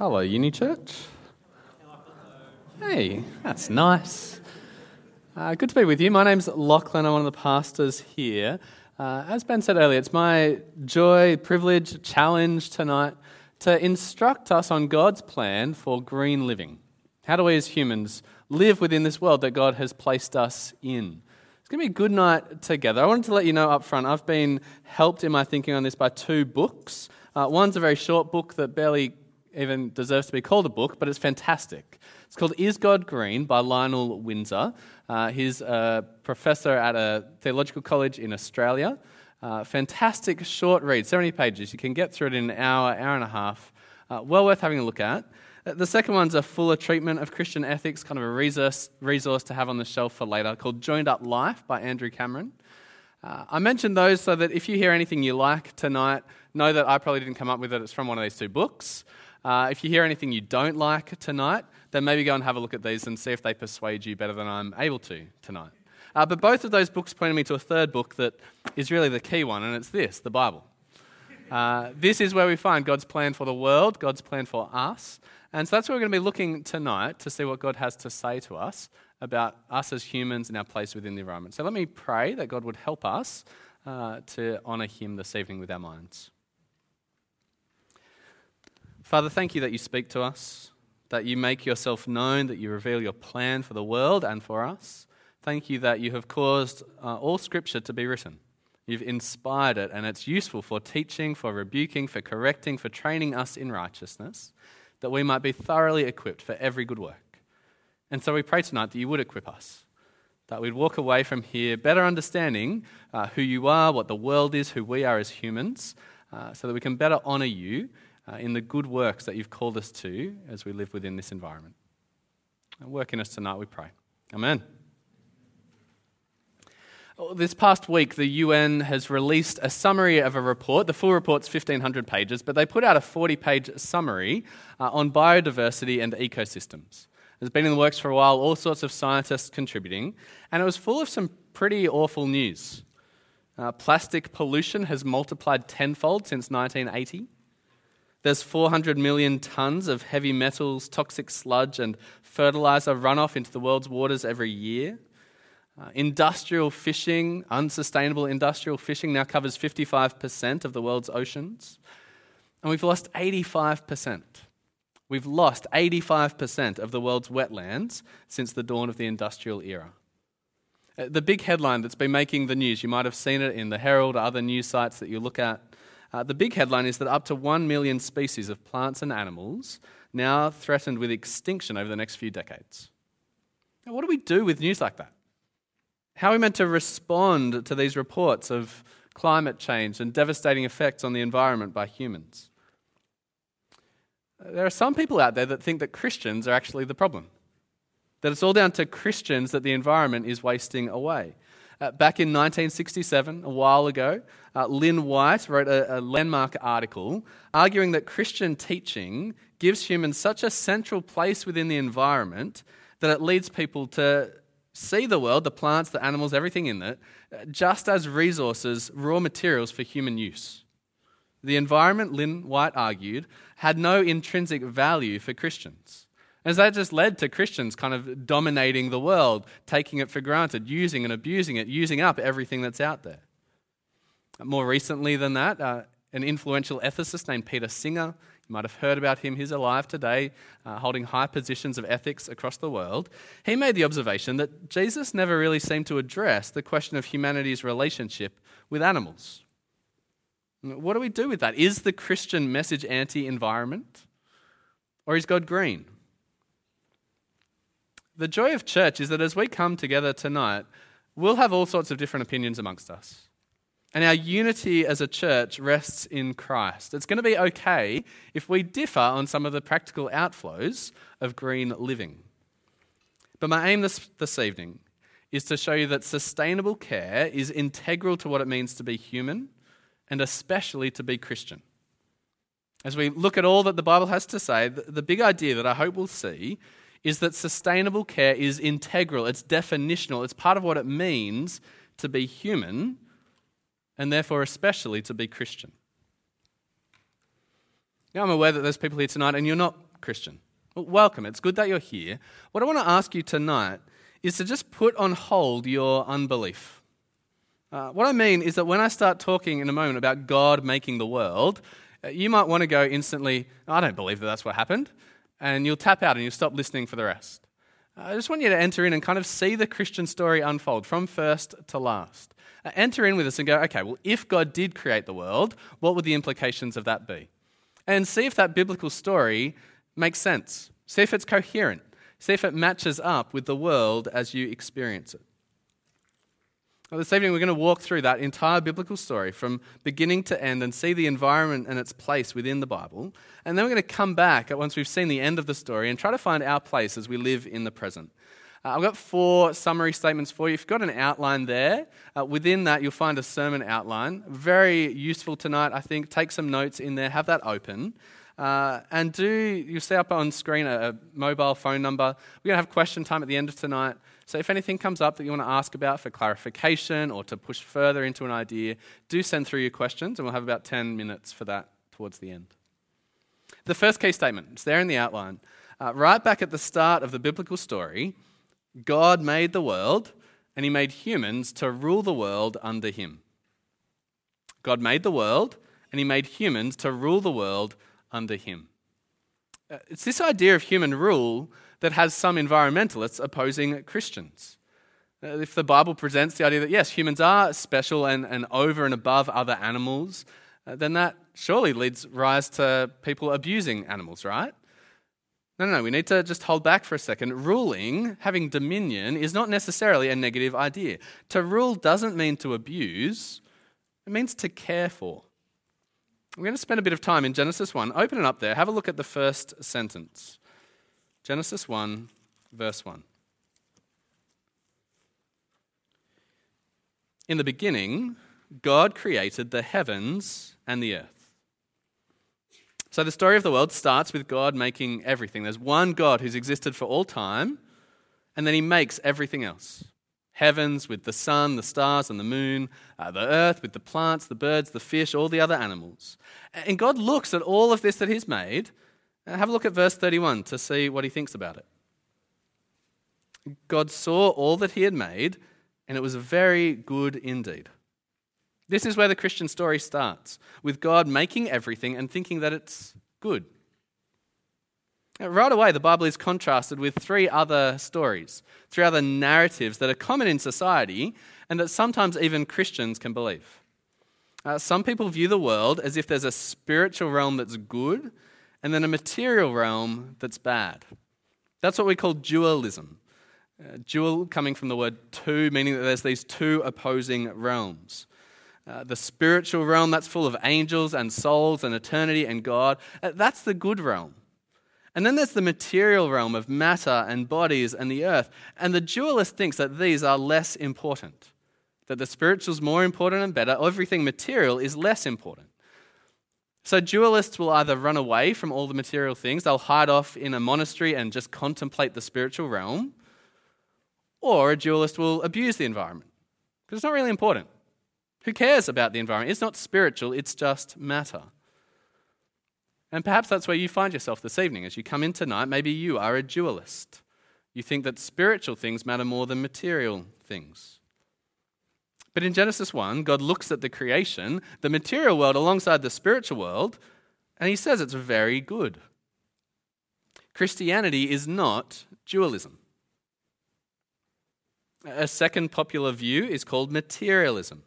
Hello, Uni Church. Hey, that's nice. Uh, good to be with you. My name's Lachlan. I'm one of the pastors here. Uh, as Ben said earlier, it's my joy, privilege, challenge tonight to instruct us on God's plan for green living. How do we as humans live within this world that God has placed us in? It's going to be a good night together. I wanted to let you know up front, I've been helped in my thinking on this by two books. Uh, one's a very short book that barely even deserves to be called a book, but it's fantastic. It's called Is God Green by Lionel Windsor. Uh, he's a professor at a theological college in Australia. Uh, fantastic short read, 70 pages. You can get through it in an hour, hour and a half. Uh, well worth having a look at. Uh, the second one's a fuller treatment of Christian ethics, kind of a resource, resource to have on the shelf for later, called Joined Up Life by Andrew Cameron. Uh, I mentioned those so that if you hear anything you like tonight, know that I probably didn't come up with it. It's from one of these two books. Uh, if you hear anything you don't like tonight, then maybe go and have a look at these and see if they persuade you better than I'm able to tonight. Uh, but both of those books pointed me to a third book that is really the key one, and it's this the Bible. Uh, this is where we find God's plan for the world, God's plan for us. And so that's where we're going to be looking tonight to see what God has to say to us about us as humans and our place within the environment. So let me pray that God would help us uh, to honour Him this evening with our minds. Father, thank you that you speak to us, that you make yourself known, that you reveal your plan for the world and for us. Thank you that you have caused uh, all Scripture to be written. You've inspired it, and it's useful for teaching, for rebuking, for correcting, for training us in righteousness, that we might be thoroughly equipped for every good work. And so we pray tonight that you would equip us, that we'd walk away from here better understanding uh, who you are, what the world is, who we are as humans, uh, so that we can better honour you uh, in the good works that you've called us to as we live within this environment. And Work in us tonight, we pray. Amen. Oh, this past week, the UN has released a summary of a report. The full report's 1,500 pages, but they put out a 40 page summary uh, on biodiversity and ecosystems. It's been in the works for a while, all sorts of scientists contributing, and it was full of some pretty awful news. Uh, plastic pollution has multiplied tenfold since 1980. There's 400 million tons of heavy metals, toxic sludge, and fertilizer runoff into the world's waters every year. Uh, industrial fishing, unsustainable industrial fishing, now covers 55% of the world's oceans. And we've lost 85%. We've lost 85% of the world's wetlands since the dawn of the industrial era. Uh, the big headline that's been making the news, you might have seen it in the Herald or other news sites that you look at, uh, the big headline is that up to 1 million species of plants and animals now threatened with extinction over the next few decades. Now, what do we do with news like that? How are we meant to respond to these reports of climate change and devastating effects on the environment by humans? There are some people out there that think that Christians are actually the problem, that it's all down to Christians that the environment is wasting away. Uh, back in 1967, a while ago, uh, Lynn White wrote a, a landmark article arguing that Christian teaching gives humans such a central place within the environment that it leads people to see the world, the plants, the animals, everything in it, just as resources, raw materials for human use. The environment, Lynn White argued, had no intrinsic value for Christians. As that just led to Christians kind of dominating the world, taking it for granted, using and abusing it, using up everything that's out there. More recently than that, uh, an influential ethicist named Peter Singer, you might have heard about him, he's alive today, uh, holding high positions of ethics across the world. He made the observation that Jesus never really seemed to address the question of humanity's relationship with animals. What do we do with that? Is the Christian message anti environment? Or is God green? The joy of church is that as we come together tonight, we'll have all sorts of different opinions amongst us. And our unity as a church rests in Christ. It's going to be okay if we differ on some of the practical outflows of green living. But my aim this, this evening is to show you that sustainable care is integral to what it means to be human and especially to be Christian. As we look at all that the Bible has to say, the, the big idea that I hope we'll see is that sustainable care is integral, it's definitional, it's part of what it means to be human, and therefore, especially to be Christian. Now, I'm aware that there's people here tonight, and you're not Christian. Well, welcome. It's good that you're here. What I want to ask you tonight is to just put on hold your unbelief. Uh, what I mean is that when I start talking in a moment about God making the world, uh, you might want to go instantly, I don't believe that that's what happened. And you'll tap out and you'll stop listening for the rest. I just want you to enter in and kind of see the Christian story unfold from first to last. Uh, enter in with us and go, okay, well, if God did create the world, what would the implications of that be? And see if that biblical story makes sense. See if it's coherent. See if it matches up with the world as you experience it. Well, this evening, we're going to walk through that entire biblical story from beginning to end and see the environment and its place within the Bible. And then we're going to come back once we've seen the end of the story and try to find our place as we live in the present. Uh, I've got four summary statements for you. If you've got an outline there, uh, within that you'll find a sermon outline. Very useful tonight, I think. Take some notes in there, have that open. Uh, and do, you'll see up on screen a, a mobile phone number. We're going to have question time at the end of tonight. So if anything comes up that you want to ask about for clarification or to push further into an idea, do send through your questions, and we'll have about 10 minutes for that towards the end. The first key statement, it's there in the outline. Uh, right back at the start of the biblical story, God made the world and he made humans to rule the world under him. God made the world and he made humans to rule the world under him. Uh, it's this idea of human rule that has some environmentalists opposing Christians. Uh, if the Bible presents the idea that, yes, humans are special and, and over and above other animals, uh, then that surely leads rise to people abusing animals, right? No, no, no, we need to just hold back for a second. Ruling, having dominion, is not necessarily a negative idea. To rule doesn't mean to abuse, it means to care for. We're going to spend a bit of time in Genesis 1. Open it up there. Have a look at the first sentence. Genesis 1, verse 1. In the beginning, God created the heavens and the earth. So the story of the world starts with God making everything. There's one God who's existed for all time, and then he makes everything else heavens with the sun, the stars, and the moon, uh, the earth with the plants, the birds, the fish, all the other animals. And God looks at all of this that he's made have a look at verse 31 to see what he thinks about it. God saw all that he had made, and it was very good indeed. This is where the Christian story starts, with God making everything and thinking that it's good. Right away, the Bible is contrasted with three other stories, three other narratives that are common in society and that sometimes even Christians can believe. Uh, some people view the world as if there's a spiritual realm that's good and then a material realm that's bad. That's what we call dualism. Uh, dual coming from the word two, meaning that there's these two opposing realms. Uh, the spiritual realm that's full of angels and souls and eternity and God, uh, that's the good realm. And then there's the material realm of matter and bodies and the earth. And the dualist thinks that these are less important, that the spiritual is more important and better, everything material is less important. So, dualists will either run away from all the material things, they'll hide off in a monastery and just contemplate the spiritual realm, or a dualist will abuse the environment because it's not really important. Who cares about the environment? It's not spiritual, it's just matter. And perhaps that's where you find yourself this evening as you come in tonight. Maybe you are a dualist. You think that spiritual things matter more than material things. But in Genesis 1, God looks at the creation, the material world alongside the spiritual world, and he says it's very good. Christianity is not dualism. A second popular view is called materialism.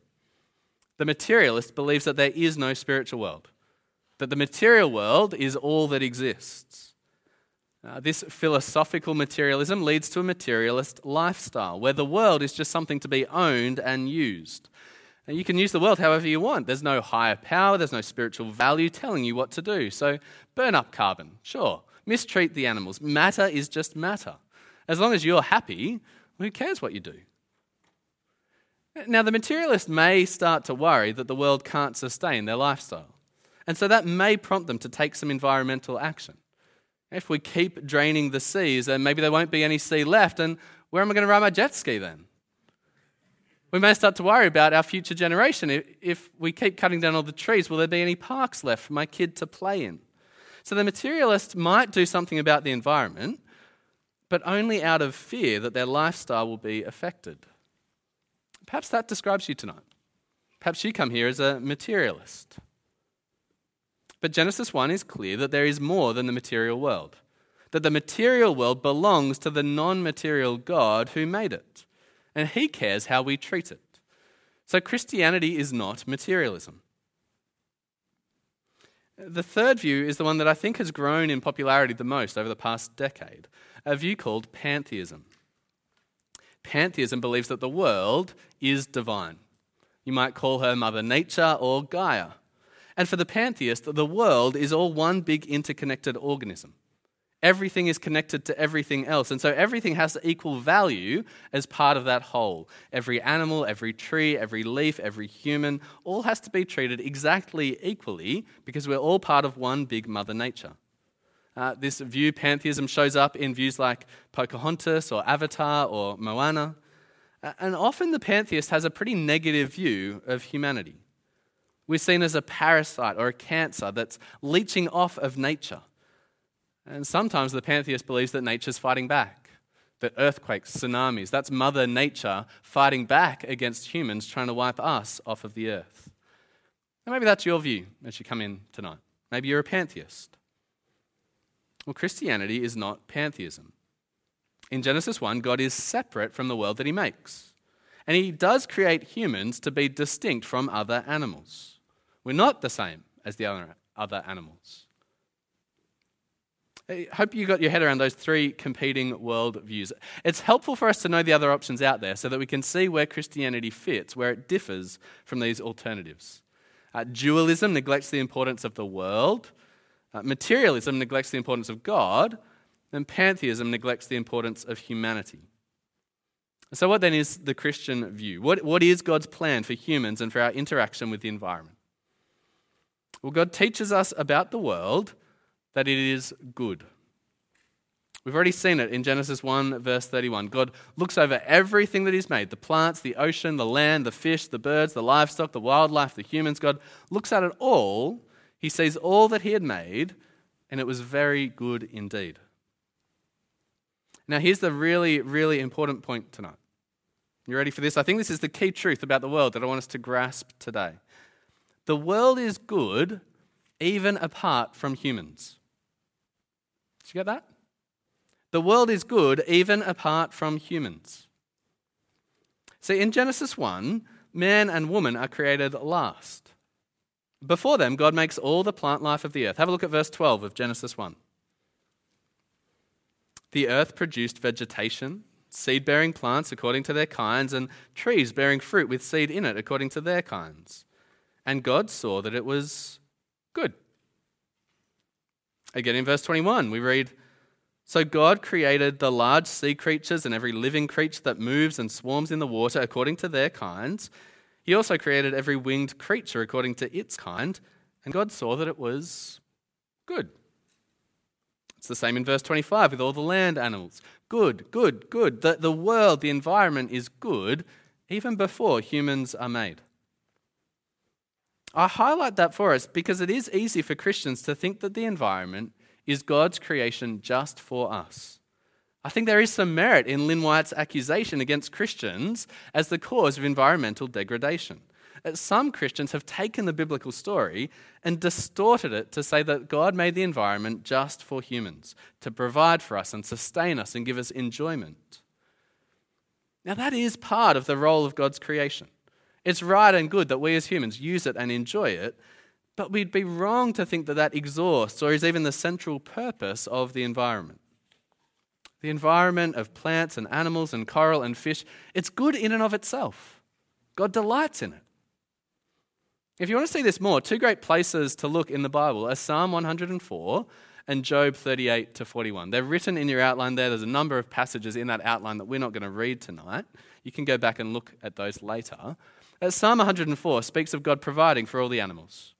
The materialist believes that there is no spiritual world, that the material world is all that exists. Uh, this philosophical materialism leads to a materialist lifestyle where the world is just something to be owned and used. And you can use the world however you want. There's no higher power, there's no spiritual value telling you what to do. So burn up carbon, sure. Mistreat the animals. Matter is just matter. As long as you're happy, who cares what you do? Now, the materialist may start to worry that the world can't sustain their lifestyle. And so that may prompt them to take some environmental action. If we keep draining the seas, then maybe there won't be any sea left. And where am I going to ride my jet ski then? We may start to worry about our future generation. If we keep cutting down all the trees, will there be any parks left for my kid to play in? So the materialist might do something about the environment, but only out of fear that their lifestyle will be affected. Perhaps that describes you tonight. Perhaps you come here as a materialist. But Genesis 1 is clear that there is more than the material world, that the material world belongs to the non material God who made it, and He cares how we treat it. So Christianity is not materialism. The third view is the one that I think has grown in popularity the most over the past decade a view called pantheism. Pantheism believes that the world is divine. You might call her Mother Nature or Gaia. And for the pantheist, the world is all one big interconnected organism. Everything is connected to everything else. And so everything has equal value as part of that whole. Every animal, every tree, every leaf, every human, all has to be treated exactly equally because we're all part of one big Mother Nature. Uh, this view, pantheism, shows up in views like Pocahontas or Avatar or Moana. And often the pantheist has a pretty negative view of humanity. We're seen as a parasite or a cancer that's leeching off of nature. And sometimes the pantheist believes that nature's fighting back, that earthquakes, tsunamis, that's Mother Nature fighting back against humans trying to wipe us off of the earth. And maybe that's your view as you come in tonight. Maybe you're a pantheist. Well, Christianity is not pantheism. In Genesis 1, God is separate from the world that he makes. And he does create humans to be distinct from other animals. We're not the same as the other other animals. I hope you got your head around those three competing world views. It's helpful for us to know the other options out there so that we can see where Christianity fits, where it differs from these alternatives. Uh, dualism neglects the importance of the world, uh, materialism neglects the importance of God, and pantheism neglects the importance of humanity. So, what then is the Christian view? What, what is God's plan for humans and for our interaction with the environment? Well, God teaches us about the world that it is good. We've already seen it in Genesis 1, verse 31. God looks over everything that He's made the plants, the ocean, the land, the fish, the birds, the livestock, the wildlife, the humans. God looks at it all. He sees all that He had made, and it was very good indeed. Now, here's the really, really important point tonight. You ready for this? I think this is the key truth about the world that I want us to grasp today. The world is good even apart from humans. Did you get that? The world is good even apart from humans. See, in Genesis 1, man and woman are created last. Before them, God makes all the plant life of the earth. Have a look at verse 12 of Genesis 1. The earth produced vegetation, seed bearing plants according to their kinds, and trees bearing fruit with seed in it according to their kinds. And God saw that it was good. Again, in verse 21, we read So God created the large sea creatures and every living creature that moves and swarms in the water according to their kinds. He also created every winged creature according to its kind, and God saw that it was good. It's the same in verse 25 with all the land animals. Good, good, good. The, the world, the environment is good even before humans are made. I highlight that for us because it is easy for Christians to think that the environment is God's creation just for us. I think there is some merit in Lynn White's accusation against Christians as the cause of environmental degradation. Uh, some Christians have taken the biblical story and distorted it to say that God made the environment just for humans, to provide for us and sustain us and give us enjoyment. Now, that is part of the role of God's creation. It's right and good that we as humans use it and enjoy it, but we'd be wrong to think that that exhausts or is even the central purpose of the environment. The environment of plants and animals and coral and fish, it's good in and of itself. God delights in it. If you want to see this more, two great places to look in the Bible are Psalm 104 and Job 38 to 41. They're written in your outline there. There's a number of passages in that outline that we're not going to read tonight. You can go back and look at those later. Psalm 104 speaks of God providing for all the animals.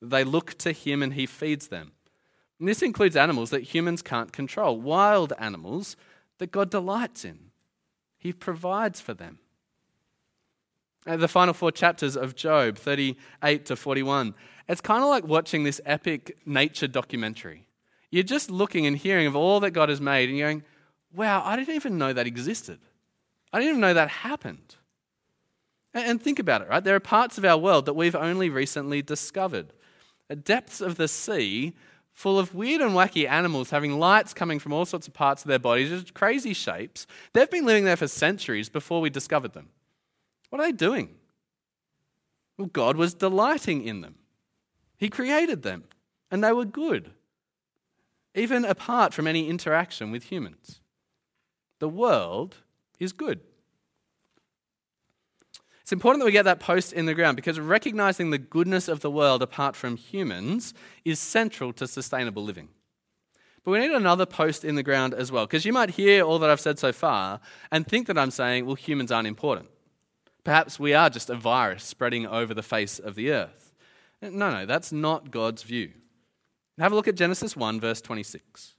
They look to Him and He feeds them. And this includes animals that humans can't control, wild animals that God delights in. He provides for them. Uh, the final four chapters of Job, 38 to 41, it's kind of like watching this epic nature documentary. You're just looking and hearing of all that God has made and you're going, wow, I didn't even know that existed. I didn't even know that happened. And think about it, right? There are parts of our world that we've only recently discovered. The depths of the sea full of weird and wacky animals having lights coming from all sorts of parts of their bodies, just crazy shapes. They've been living there for centuries before we discovered them. What are they doing? Well, God was delighting in them. He created them, and they were good, even apart from any interaction with humans. The world is good. It's important that we get that post in the ground because recognizing the goodness of the world apart from humans is central to sustainable living. But we need another post in the ground as well because you might hear all that I've said so far and think that I'm saying, well, humans aren't important. Perhaps we are just a virus spreading over the face of the earth. No, no, that's not God's view. Have a look at Genesis 1, verse 26.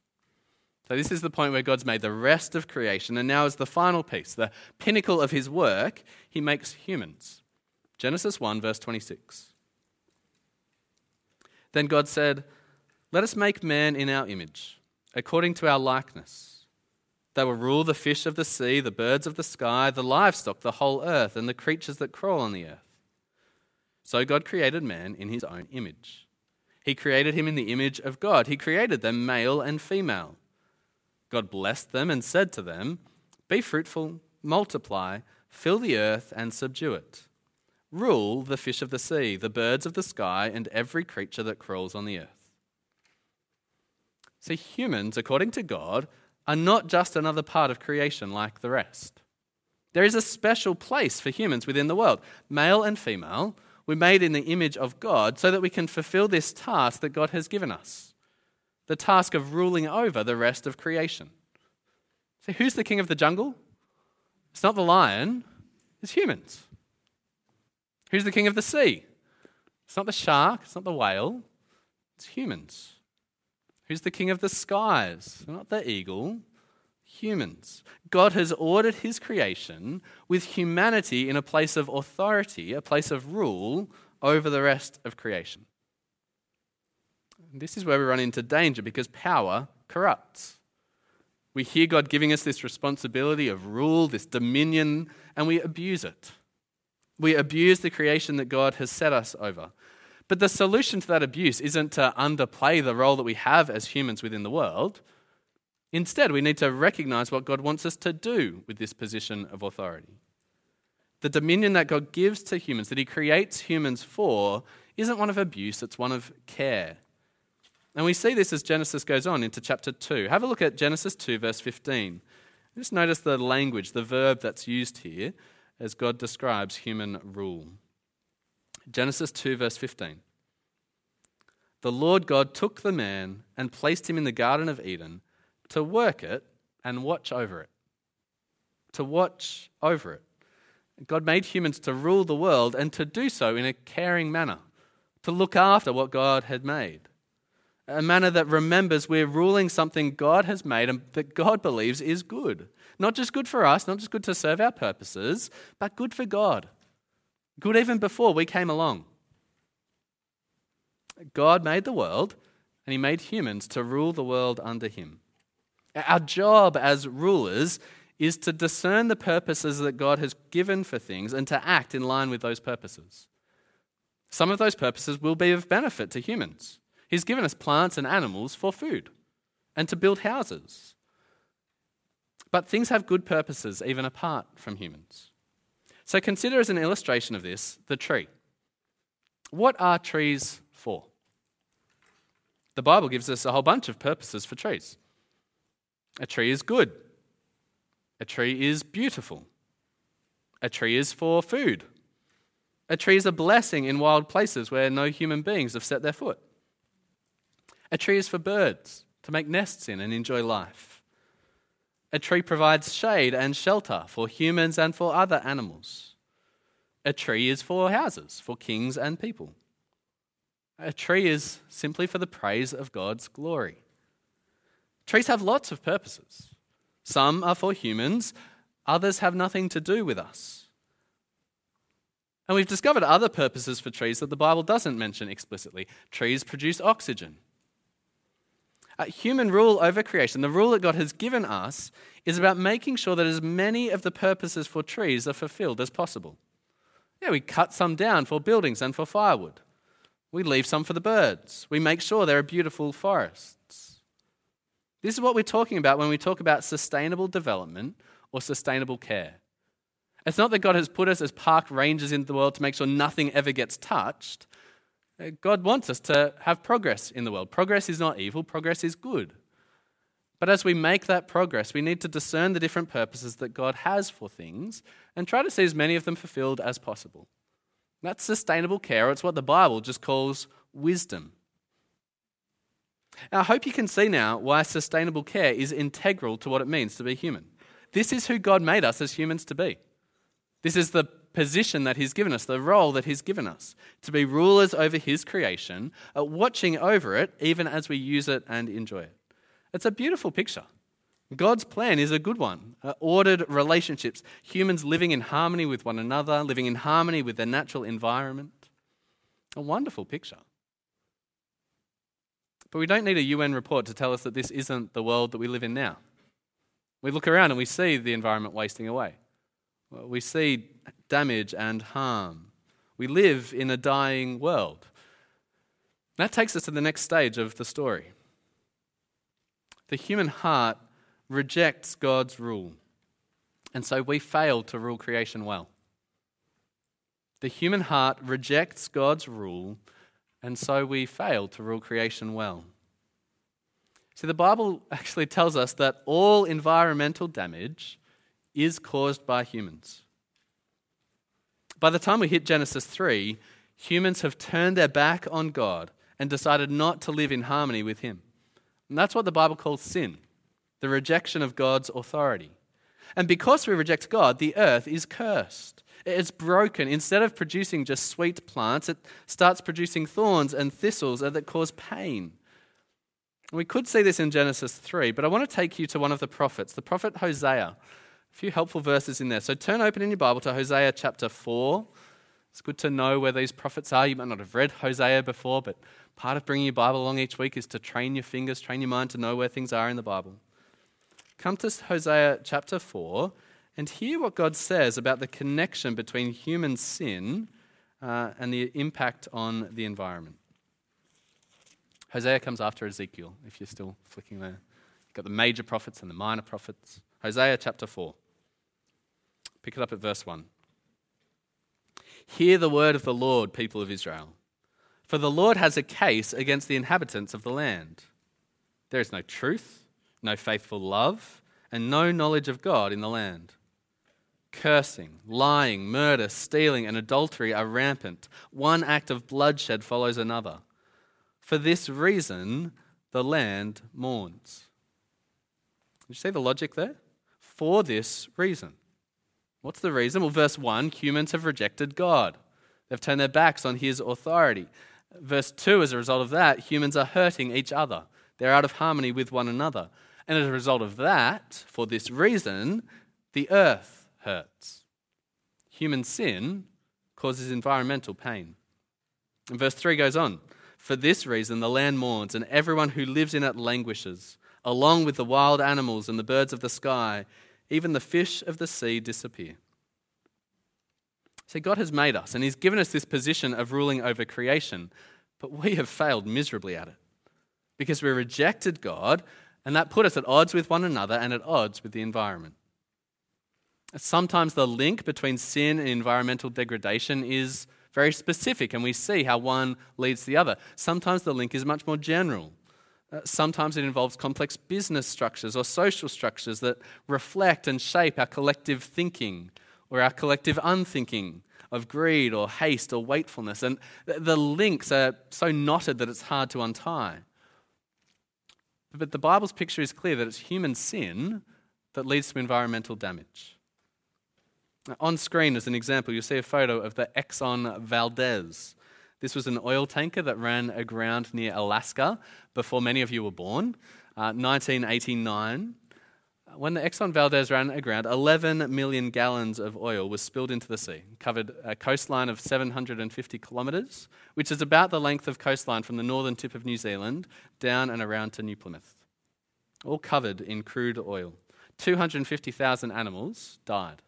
So, this is the point where God's made the rest of creation, and now is the final piece, the pinnacle of his work, he makes humans. Genesis 1, verse 26. Then God said, Let us make man in our image, according to our likeness. They will rule the fish of the sea, the birds of the sky, the livestock, the whole earth, and the creatures that crawl on the earth. So God created man in his own image. He created him in the image of God. He created them male and female. God blessed them and said to them, Be fruitful, multiply, fill the earth, and subdue it. Rule the fish of the sea, the birds of the sky, and every creature that crawls on the earth. See, humans, according to God, are not just another part of creation like the rest. There is a special place for humans within the world. Male and female, we're made in the image of God so that we can fulfill this task that God has given us the task of ruling over the rest of creation. So, who's the king of the jungle? It's not the lion, it's humans. Who's the king of the sea? It's not the shark, it's not the whale, it's humans. Who's the king of the skies? Not the eagle, humans. God has ordered his creation with humanity in a place of authority, a place of rule over the rest of creation. This is where we run into danger because power corrupts. We hear God giving us this responsibility of rule, this dominion, and we abuse it. We abuse the creation that God has set us over. But the solution to that abuse isn't to underplay the role that we have as humans within the world. Instead, we need to recognize what God wants us to do with this position of authority. The dominion that God gives to humans, that He creates humans for, isn't one of abuse, it's one of care. And we see this as Genesis goes on into chapter 2. Have a look at Genesis 2, verse 15. Just notice the language, the verb that's used here as God describes human rule. Genesis 2, verse 15. The Lord God took the man and placed him in the Garden of Eden to work it and watch over it. To watch over it. God made humans to rule the world and to do so in a caring manner, to look after what God had made a manner that remembers we're ruling something God has made and that God believes is good. Not just good for us, not just good to serve our purposes, but good for God. Good even before we came along. God made the world and He made humans to rule the world under Him. Our job as rulers is to discern the purposes that God has given for things and to act in line with those purposes. Some of those purposes will be of benefit to humans. He's given us plants and animals for food and to build houses. But things have good purposes even apart from humans. So consider as an illustration of this the tree. What are trees for? The Bible gives us a whole bunch of purposes for trees. A tree is good. A tree is beautiful. A tree is for food. A tree is a blessing in wild places where no human beings have set their foot. A tree is for birds to make nests in and enjoy life. A tree provides shade and shelter for humans and for other animals. A tree is for houses, for kings and people. A tree is simply for the praise of God's glory. Trees have lots of purposes. Some are for humans, others have nothing to do with us. And we've discovered other purposes for trees that the Bible doesn't mention explicitly. Trees produce oxygen. Uh, human rule over creation, the rule that God has given us, is about making sure that as many of the purposes for trees are fulfilled as possible. Yeah, we cut some down for buildings and for firewood. We leave some for the birds. We make sure there are beautiful forests. This is what we're talking about when we talk about sustainable development or sustainable care. It's not that God has put us as park rangers in the world to make sure nothing ever gets touched. God wants us to have progress in the world. Progress is not evil, progress is good. But as we make that progress, we need to discern the different purposes that God has for things and try to see as many of them fulfilled as possible. That's sustainable care. It's what the Bible just calls wisdom. Now, I hope you can see now why sustainable care is integral to what it means to be human. This is who God made us as humans to be. This is the position that He's given us, the role that He's given us, to be rulers over His creation, uh, watching over it even as we use it and enjoy it. It's a beautiful picture. God's plan is a good one. Uh, ordered relationships, humans living in harmony with one another, living in harmony with their natural environment. A wonderful picture. But we don't need a UN report to tell us that this isn't the world that we live in now. We look around and we see the environment wasting away. We see damage and harm. We live in a dying world. That takes us to the next stage of the story. The human heart rejects God's rule, and so we fail to rule creation well. The human heart rejects God's rule, and so we fail to rule creation well. See, the Bible actually tells us that all environmental damage is caused by humans. By the time we hit Genesis 3, humans have turned their back on God and decided not to live in harmony with Him. And that's what the Bible calls sin the rejection of God's authority. And because we reject God, the earth is cursed. It's broken. Instead of producing just sweet plants, it starts producing thorns and thistles that cause pain. We could see this in Genesis 3, but I want to take you to one of the prophets, the prophet Hosea. Few helpful verses in there. So turn open in your Bible to Hosea chapter 4. It's good to know where these prophets are. You might not have read Hosea before, but part of bringing your Bible along each week is to train your fingers, train your mind to know where things are in the Bible. Come to Hosea chapter 4 and hear what God says about the connection between human sin uh, and the impact on the environment. Hosea comes after Ezekiel, if you're still flicking there. You've got the major prophets and the minor prophets. Hosea chapter 4. Pick it up at verse 1. Hear the word of the Lord, people of Israel. For the Lord has a case against the inhabitants of the land. There is no truth, no faithful love, and no knowledge of God in the land. Cursing, lying, murder, stealing, and adultery are rampant. One act of bloodshed follows another. For this reason, the land mourns. Did you see the logic there? For this reason. What's the reason? Well, verse 1 humans have rejected God, they've turned their backs on his authority. Verse 2 as a result of that, humans are hurting each other, they're out of harmony with one another. And as a result of that, for this reason, the earth hurts. Human sin causes environmental pain. And verse 3 goes on For this reason, the land mourns, and everyone who lives in it languishes, along with the wild animals and the birds of the sky even the fish of the sea disappear. See, God has made us, and He's given us this position of ruling over creation, but we have failed miserably at it because we rejected God, and that put us at odds with one another and at odds with the environment. Sometimes the link between sin and environmental degradation is very specific, and we see how one leads the other. Sometimes the link is much more general. Uh, sometimes it involves complex business structures or social structures that reflect and shape our collective thinking or our collective unthinking of greed or haste or wakefulness. And the links are so knotted that it's hard to untie. But the Bible's picture is clear that it's human sin that leads to environmental damage. On screen, as an example, you'll see a photo of the Exxon Valdez. This was an oil tanker that ran aground near Alaska before many of you were born, uh, 1989. when the Exxon Valdez ran aground, 11 million gallons of oil was spilled into the sea, covered a coastline of 750 kilometres, which is about the length of coastline from the northern tip of New Zealand down and around to New Plymouth. All covered in crude oil. 250,000 animals died.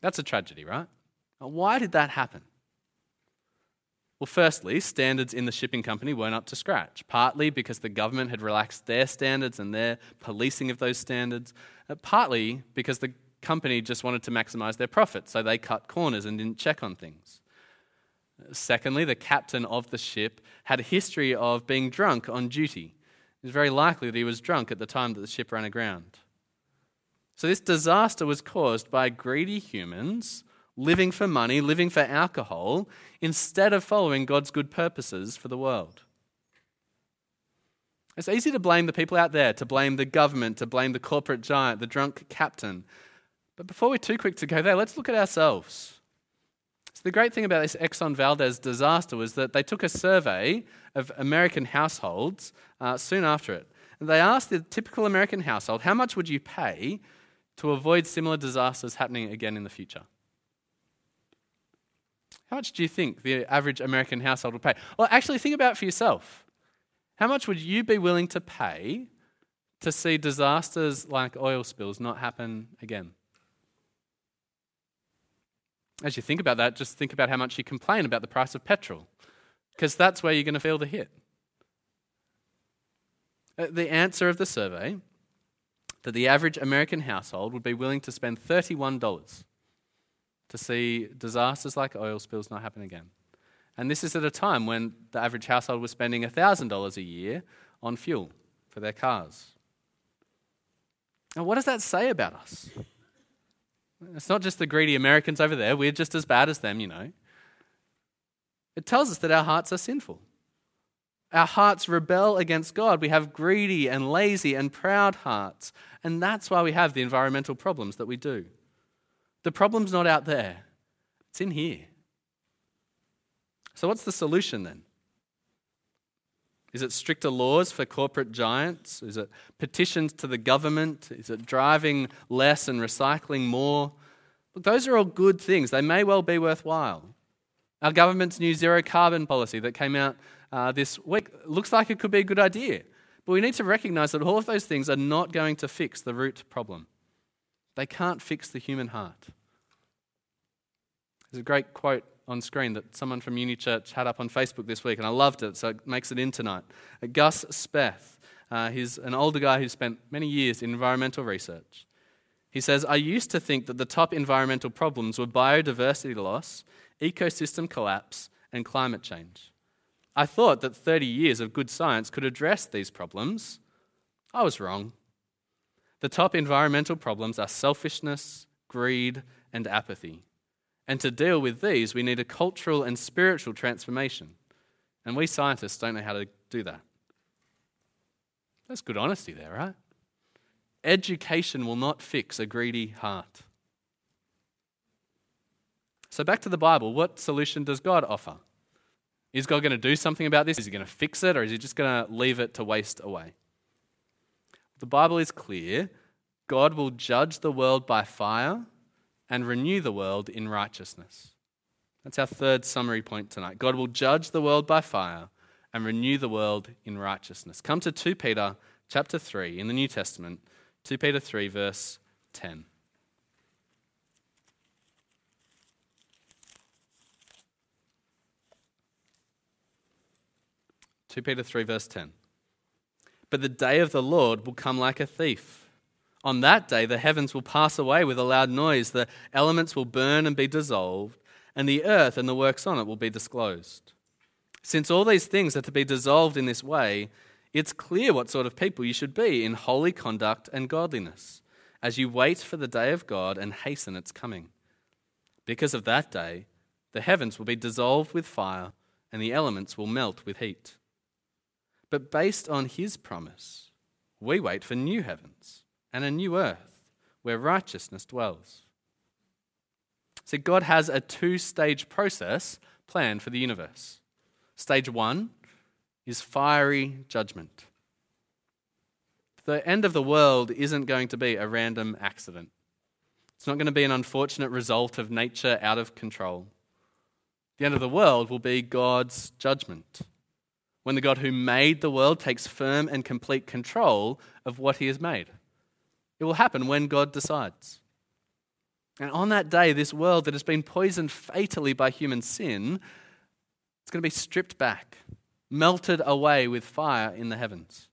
That's a tragedy, right? Why did that happen? Well, firstly, standards in the shipping company weren't up to scratch, partly because the government had relaxed their standards and their policing of those standards, uh, partly because the company just wanted to maximize their profit, so they cut corners and didn't check on things. Secondly, the captain of the ship had a history of being drunk on duty. It was very likely that he was drunk at the time that the ship ran aground. So, this disaster was caused by greedy humans living for money, living for alcohol, instead of following God's good purposes for the world. It's easy to blame the people out there, to blame the government, to blame the corporate giant, the drunk captain. But before we're too quick to go there, let's look at ourselves. So, the great thing about this Exxon Valdez disaster was that they took a survey of American households uh, soon after it. And they asked the typical American household, how much would you pay to avoid similar disasters happening again in the future? How much do you think the average American household would pay? Well, actually, think about it for yourself. How much would you be willing to pay to see disasters like oil spills not happen again? As you think about that, just think about how much you complain about the price of petrol, because that's where you're going to feel the hit. Uh, the answer of the survey that the average American household would be willing to spend $31 to see disasters like oil spills not happen again. And this is at a time when the average household was spending $1,000 a year on fuel for their cars. Now, what does that say about us? It's not just the greedy Americans over there, we're just as bad as them, you know. It tells us that our hearts are sinful. Our hearts rebel against God. We have greedy and lazy and proud hearts. And that's why we have the environmental problems that we do. The problem's not out there, it's in here. So, what's the solution then? Is it stricter laws for corporate giants? Is it petitions to the government? Is it driving less and recycling more? Look, those are all good things. They may well be worthwhile. Our government's new zero carbon policy that came out uh, this week looks like it could be a good idea. But we need to recognize that all of those things are not going to fix the root problem. They can't fix the human heart. There's a great quote on screen that someone from Uni Church had up on Facebook this week, and I loved it, so it makes it in tonight. Gus Speth, uh, he's an older guy who spent many years in environmental research. He says, I used to think that the top environmental problems were biodiversity loss, ecosystem collapse, and climate change. I thought that 30 years of good science could address these problems. I was wrong. The top environmental problems are selfishness, greed, and apathy. And to deal with these, we need a cultural and spiritual transformation. And we scientists don't know how to do that. That's good honesty there, right? Education will not fix a greedy heart. So, back to the Bible, what solution does God offer? Is God going to do something about this? Is he going to fix it, or is he just going to leave it to waste away? The Bible is clear God will judge the world by fire and renew the world in righteousness. That's our third summary point tonight. God will judge the world by fire and renew the world in righteousness. Come to 2 Peter chapter 3 in the New Testament, 2 Peter 3 verse 10. Two Peter three verse ten. But the day of the Lord will come like a thief. On that day, the heavens will pass away with a loud noise, the elements will burn and be dissolved, and the earth and the works on it will be disclosed. Since all these things are to be dissolved in this way, it's clear what sort of people you should be in holy conduct and godliness, as you wait for the day of God and hasten its coming. Because of that day, the heavens will be dissolved with fire, and the elements will melt with heat. But based on his promise, we wait for new heavens and a new earth where righteousness dwells. See, God has a two stage process planned for the universe. Stage one is fiery judgment. The end of the world isn't going to be a random accident. It's not going to be an unfortunate result of nature out of control. The end of the world will be God's judgment. When the God who made the world takes firm and complete control of what he has made. It will happen when God decides. And on that day, this world that has been poisoned fatally by human sin, it's going to be stripped back, melted away with fire in the heavens.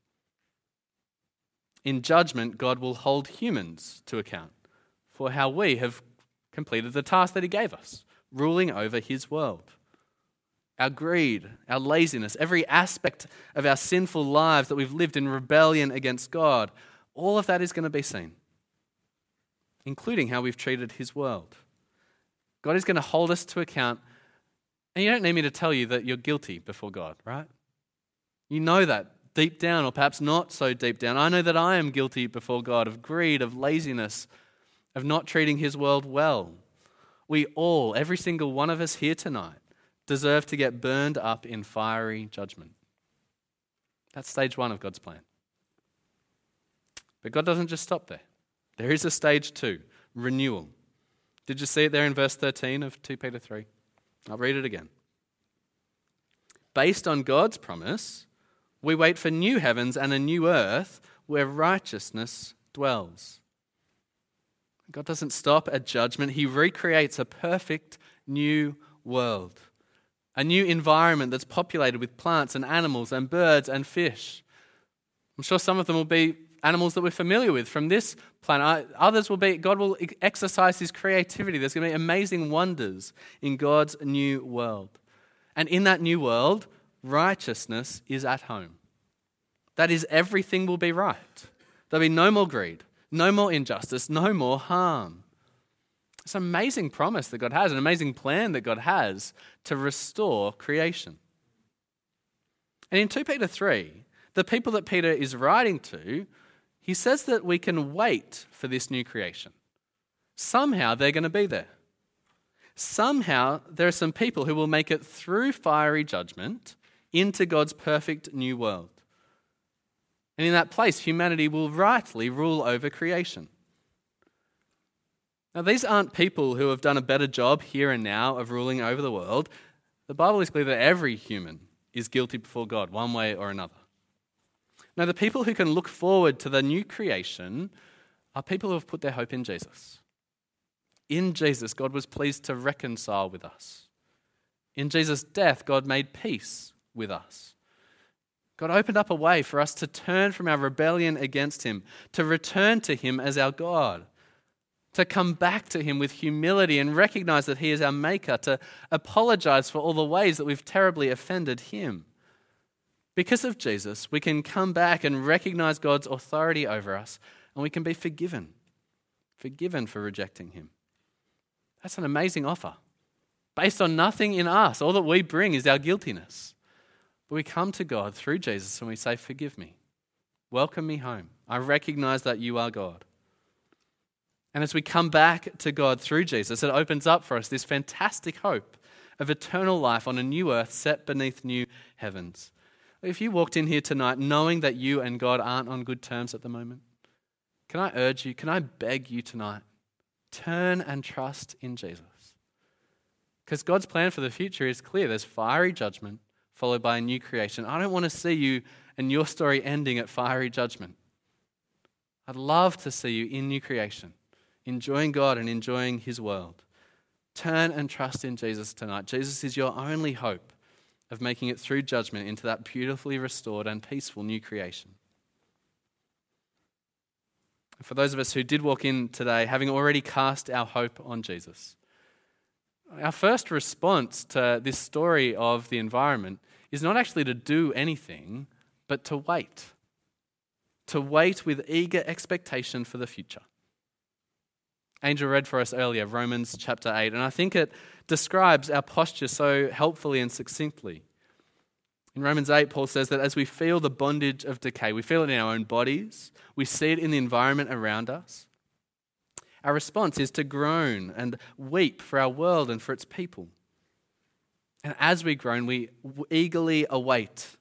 In judgment, God will hold humans to account for how we have completed the task that He gave us, ruling over His world. Our greed, our laziness, every aspect of our sinful lives that we've lived in rebellion against God, all of that is going to be seen, including how we've treated His world. God is going to hold us to account, and you don't need me to tell you that you're guilty before God, right? You know that deep down, or perhaps not so deep down. I know that I am guilty before God of greed, of laziness, of not treating his world well. We all, every single one of us here tonight, deserve to get burned up in fiery judgment. That's stage one of God's plan. But God doesn't just stop there. There is a stage two renewal. Did you see it there in verse 13 of 2 Peter 3? I'll read it again. Based on God's promise, we wait for new heavens and a new earth where righteousness dwells. God doesn't stop at judgment, He recreates a perfect new world, a new environment that's populated with plants and animals and birds and fish. I'm sure some of them will be animals that we're familiar with from this planet. Uh, others will be, God will exercise His creativity. There's going to be amazing wonders in God's new world. And in that new world, righteousness is at home. That is, everything will be right. There'll be no more greed, no more injustice, no more harm. It's an amazing promise that God has, an amazing plan that God has to restore creation. And in 2 Peter 3, the people that Peter is writing to, he says that we can wait for this new creation. Somehow they're going to be there. Somehow there are some people who will make it through fiery judgment into God's perfect new world. And in that place, humanity will rightly rule over creation. Now, these aren't people who have done a better job here and now of ruling over the world. The Bible is clear that every human is guilty before God, one way or another. Now, the people who can look forward to the new creation are people who have put their hope in Jesus. In Jesus, God was pleased to reconcile with us. In Jesus' death, God made peace with us. God opened up a way for us to turn from our rebellion against Him, to return to Him as our God, to come back to Him with humility and recognize that He is our Maker, to apologize for all the ways that we've terribly offended Him. Because of Jesus, we can come back and recognize God's authority over us, and we can be forgiven. Forgiven for rejecting Him. That's an amazing offer. Based on nothing in us, all that we bring is our guiltiness. But we come to God through Jesus and we say, Forgive me. Welcome me home. I recognize that you are God. And as we come back to God through Jesus, it opens up for us this fantastic hope of eternal life on a new earth set beneath new heavens. If you walked in here tonight knowing that you and God aren't on good terms at the moment, can I urge you, can I beg you tonight, turn and trust in Jesus? Because God's plan for the future is clear. There's fiery judgment, followed by a new creation. I don't want to see you and your story ending at fiery judgment. I'd love to see you in new creation, enjoying God and enjoying His world. Turn and trust in Jesus tonight. Jesus is your only hope of making it through judgment into that beautifully restored and peaceful new creation. For those of us who did walk in today having already cast our hope on Jesus, our first response to this story of the environment is not actually to do anything, but to wait. To wait with eager expectation for the future. Angel read for us earlier, Romans chapter 8, and I think it describes our posture so helpfully and succinctly. In Romans 8, Paul says that as we feel the bondage of decay, we feel it in our own bodies, we see it in the environment around us, our response is to groan and weep for our world and for its people. And as we groan, we eagerly await,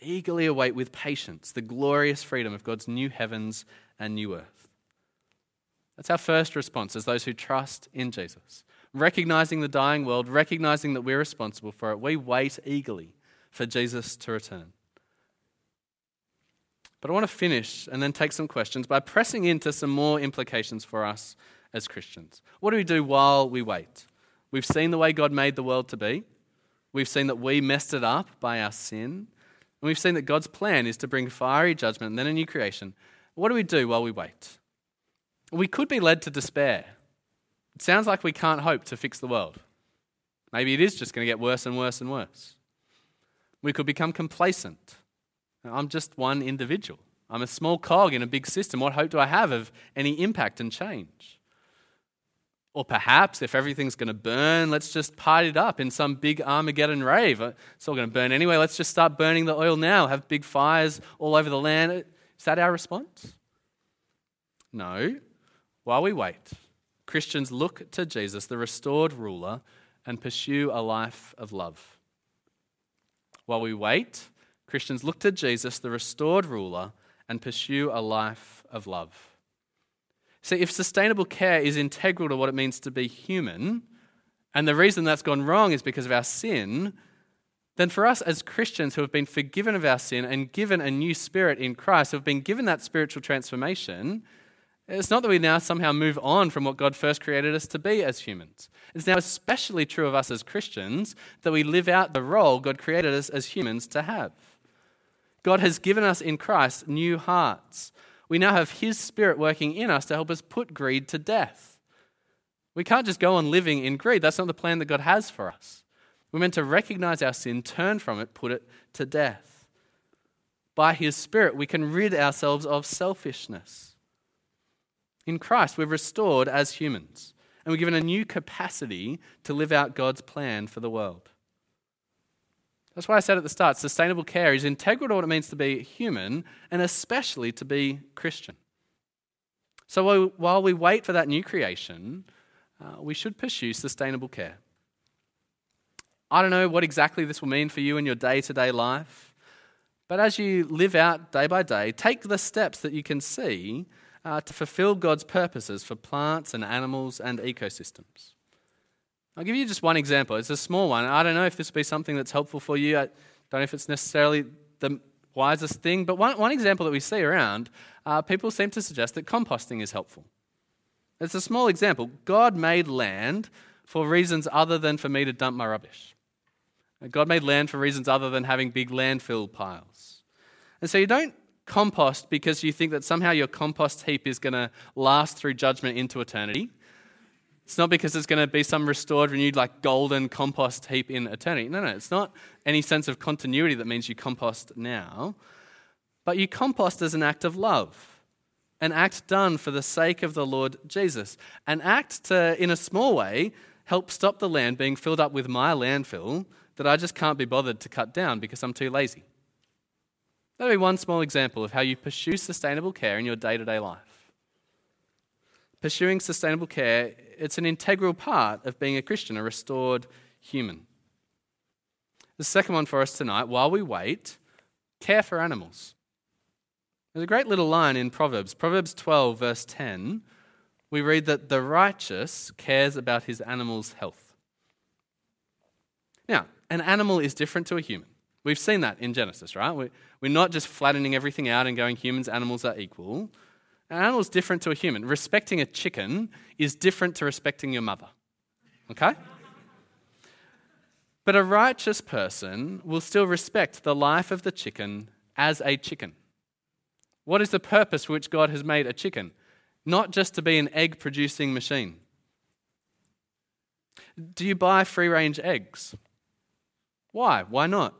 eagerly await with patience the glorious freedom of God's new heavens and new earth. That's our first response as those who trust in Jesus. Recognizing the dying world, recognizing that we're responsible for it, we wait eagerly for Jesus to return. But I want to finish and then take some questions by pressing into some more implications for us as Christians. What do we do while we wait? We've seen the way God made the world to be. We've seen that we messed it up by our sin. And we've seen that God's plan is to bring fiery judgment and then a new creation. What do we do while we wait? We could be led to despair. It sounds like we can't hope to fix the world. Maybe it is just going to get worse and worse and worse. We could become complacent. I'm just one individual. I'm a small cog in a big system. What hope do I have of any impact and change? Or perhaps if everything's going to burn, let's just party it up in some big Armageddon rave. Uh, it's all going to burn anyway. Let's just start burning the oil now, have big fires all over the land. Is that our response? No. While we wait, Christians look to Jesus, the restored ruler, and pursue a life of love. While we wait, Christians look to Jesus, the restored ruler, and pursue a life of love. See, if sustainable care is integral to what it means to be human, and the reason that's gone wrong is because of our sin, then for us as Christians who have been forgiven of our sin and given a new spirit in Christ, who have been given that spiritual transformation, it's not that we now somehow move on from what God first created us to be as humans. It's now especially true of us as Christians that we live out the role God created us as humans to have. God has given us in Christ new hearts we now have His Spirit working in us to help us put greed to death. We can't just go on living in greed. That's not the plan that God has for us. We're meant to recognize our sin, turn from it, put it to death. By His Spirit, we can rid ourselves of selfishness. In Christ, we're restored as humans, and we're given a new capacity to live out God's plan for the world. That's why I said at the start sustainable care is integral to what it means to be human and especially to be Christian. So while we wait for that new creation, uh, we should pursue sustainable care. I don't know what exactly this will mean for you in your day to day life, but as you live out day by day, take the steps that you can see uh, to fulfill God's purposes for plants and animals and ecosystems. I'll give you just one example. It's a small one. I don't know if this will be something that's helpful for you. I don't know if it's necessarily the wisest thing, but one, one example that we see around, uh, people seem to suggest that composting is helpful. It's a small example. God made land for reasons other than for me to dump my rubbish. God made land for reasons other than having big landfill piles. And so you don't compost because you think that somehow your compost heap is going to last through judgment into eternity. It's not because it's going to be some restored, renewed, like golden compost heap in eternity. No, no, it's not any sense of continuity that means you compost now, but you compost as an act of love, an act done for the sake of the Lord Jesus, an act to, in a small way, help stop the land being filled up with my landfill that I just can't be bothered to cut down because I'm too lazy. That'll be one small example of how you pursue sustainable care in your day to day life pursuing sustainable care, it's an integral part of being a Christian, a restored human. The second one for us tonight, while we wait, care for animals. There's a great little line in Proverbs, Proverbs 12, verse 10. We read that the righteous cares about his animal's health. Now, an animal is different to a human. We've seen that in Genesis, right? We're not just flattening everything out and going humans, animals are equal. An animal is different to a human. Respecting a chicken is different to respecting your mother. Okay? But a righteous person will still respect the life of the chicken as a chicken. What is the purpose for which God has made a chicken? Not just to be an egg producing machine. Do you buy free range eggs? Why? Why not?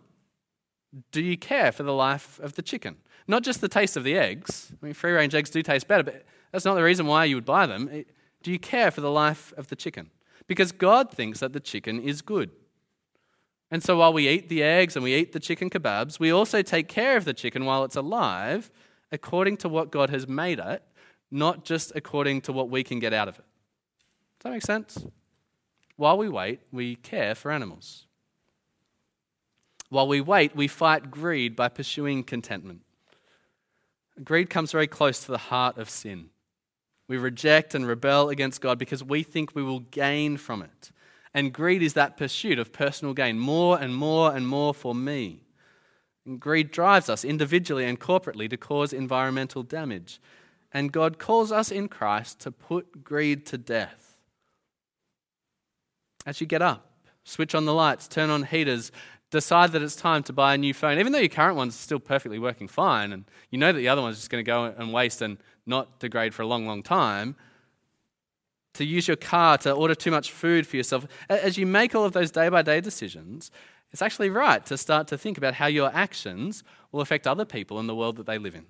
Do you care for the life of the chicken? Not just the taste of the eggs. I mean, free range eggs do taste better, but that's not the reason why you would buy them. Do you care for the life of the chicken? Because God thinks that the chicken is good. And so while we eat the eggs and we eat the chicken kebabs, we also take care of the chicken while it's alive according to what God has made it, not just according to what we can get out of it. Does that make sense? While we wait, we care for animals. While we wait, we fight greed by pursuing contentment. Greed comes very close to the heart of sin. We reject and rebel against God because we think we will gain from it. And greed is that pursuit of personal gain, more and more and more for me. And greed drives us individually and corporately to cause environmental damage. And God calls us in Christ to put greed to death. As you get up, switch on the lights, turn on heaters, decide that it's time to buy a new phone, even though your current one's still perfectly working fine, and you know that the other one's just going to go and waste and not degrade for a long, long time, to use your car to order too much food for yourself, as you make all of those day by day decisions, it's actually right to start to think about how your actions will affect other people in the world that they live in.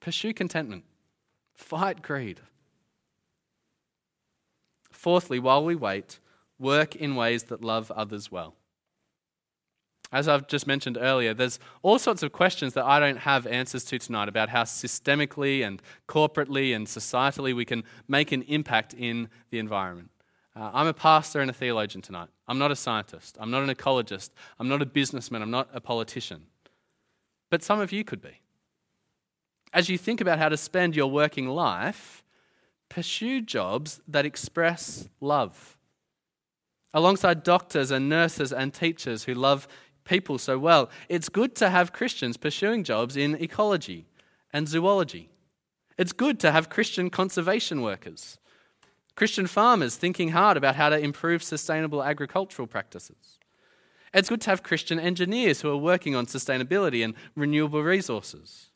Pursue contentment, fight greed. Fourthly, while we wait, work in ways that love others well. As I've just mentioned earlier, there's all sorts of questions that I don't have answers to tonight about how systemically and corporately and societally we can make an impact in the environment. Uh, I'm a pastor and a theologian tonight. I'm not a scientist. I'm not an ecologist. I'm not a businessman. I'm not a politician. But some of you could be. As you think about how to spend your working life, pursue jobs that express love. Alongside doctors and nurses and teachers who love people so well. It's good to have Christians pursuing jobs in ecology and zoology. It's good to have Christian conservation workers, Christian farmers thinking hard about how to improve sustainable agricultural practices. It's good to have Christian engineers who are working on sustainability and renewable resources.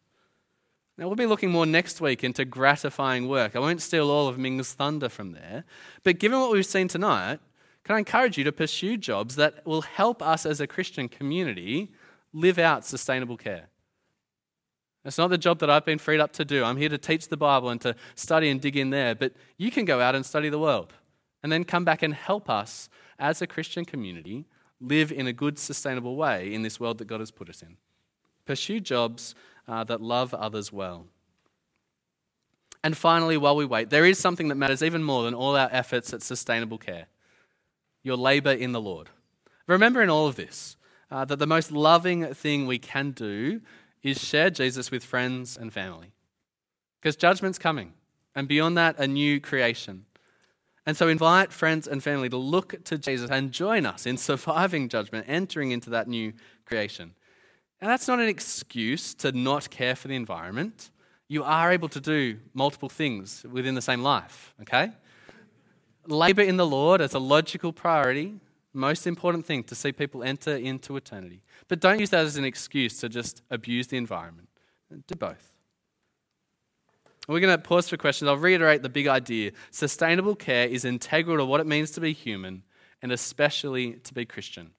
Now, we'll be looking more next week into gratifying work. I won't steal all of Ming's thunder from there. But given what we've seen tonight, can I encourage you to pursue jobs that will help us as a Christian community live out sustainable care? It's not the job that I've been freed up to do. I'm here to teach the Bible and to study and dig in there, but you can go out and study the world and then come back and help us as a Christian community live in a good, sustainable way in this world that God has put us in. Pursue jobs uh, that love others well. And finally, while we wait, there is something that matters even more than all our efforts at sustainable care your labor in the Lord. Remember in all of this uh, that the most loving thing we can do is share Jesus with friends and family. Because judgment's coming, and beyond that, a new creation. And so invite friends and family to look to Jesus and join us in surviving judgment, entering into that new creation. And that's not an excuse to not care for the environment. You are able to do multiple things within the same life, okay? Labor in the Lord as a logical priority, most important thing to see people enter into eternity. But don't use that as an excuse to just abuse the environment. Do both. We're going to pause for questions. I'll reiterate the big idea. Sustainable care is integral to what it means to be human and especially to be Christian.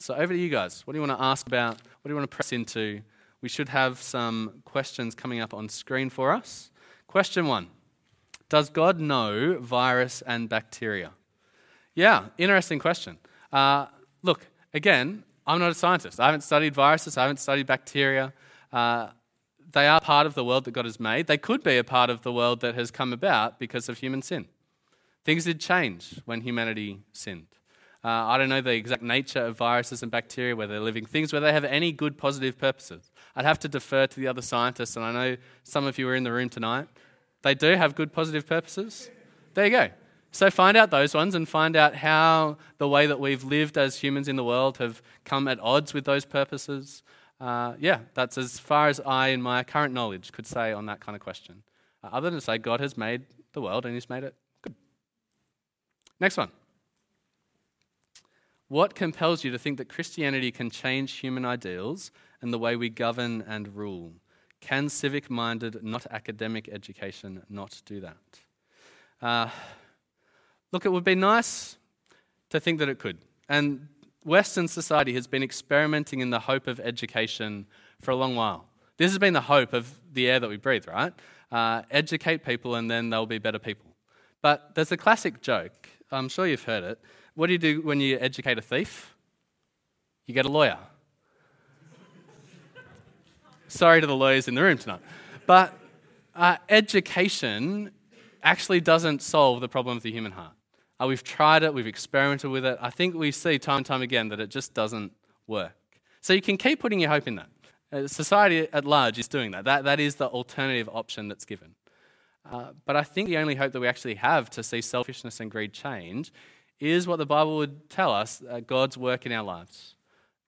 So, over to you guys. What do you want to ask about? What do you want to press into? We should have some questions coming up on screen for us. Question one does God know virus and bacteria? Yeah, interesting question. Uh, look, again, I'm not a scientist. I haven't studied viruses, I haven't studied bacteria. Uh, they are part of the world that God has made. They could be a part of the world that has come about because of human sin. Things did change when humanity sinned. Uh, I don't know the exact nature of viruses and bacteria, whether they're living things, whether they have any good positive purposes. I'd have to defer to the other scientists, and I know some of you are in the room tonight. They do have good positive purposes. There you go. So find out those ones and find out how the way that we've lived as humans in the world have come at odds with those purposes. Uh, yeah, that's as far as I, in my current knowledge, could say on that kind of question. Uh, other than to say God has made the world and He's made it good. Next one. What compels you to think that Christianity can change human ideals and the way we govern and rule? Can civic minded, not academic education not do that? Uh, look, it would be nice to think that it could. And Western society has been experimenting in the hope of education for a long while. This has been the hope of the air that we breathe, right? Uh, educate people and then they'll be better people. But there's a classic joke, I'm sure you've heard it. What do you do when you educate a thief? You get a lawyer. Sorry to the lawyers in the room tonight. But uh, education actually doesn't solve the problem of the human heart. Uh, we've tried it, we've experimented with it. I think we see time and time again that it just doesn't work. So you can keep putting your hope in that. Uh, society at large is doing that. That, that is the alternative option that's given. Uh, but I think the only hope that we actually have to see selfishness and greed change is what the Bible would tell us uh, God's work in our lives.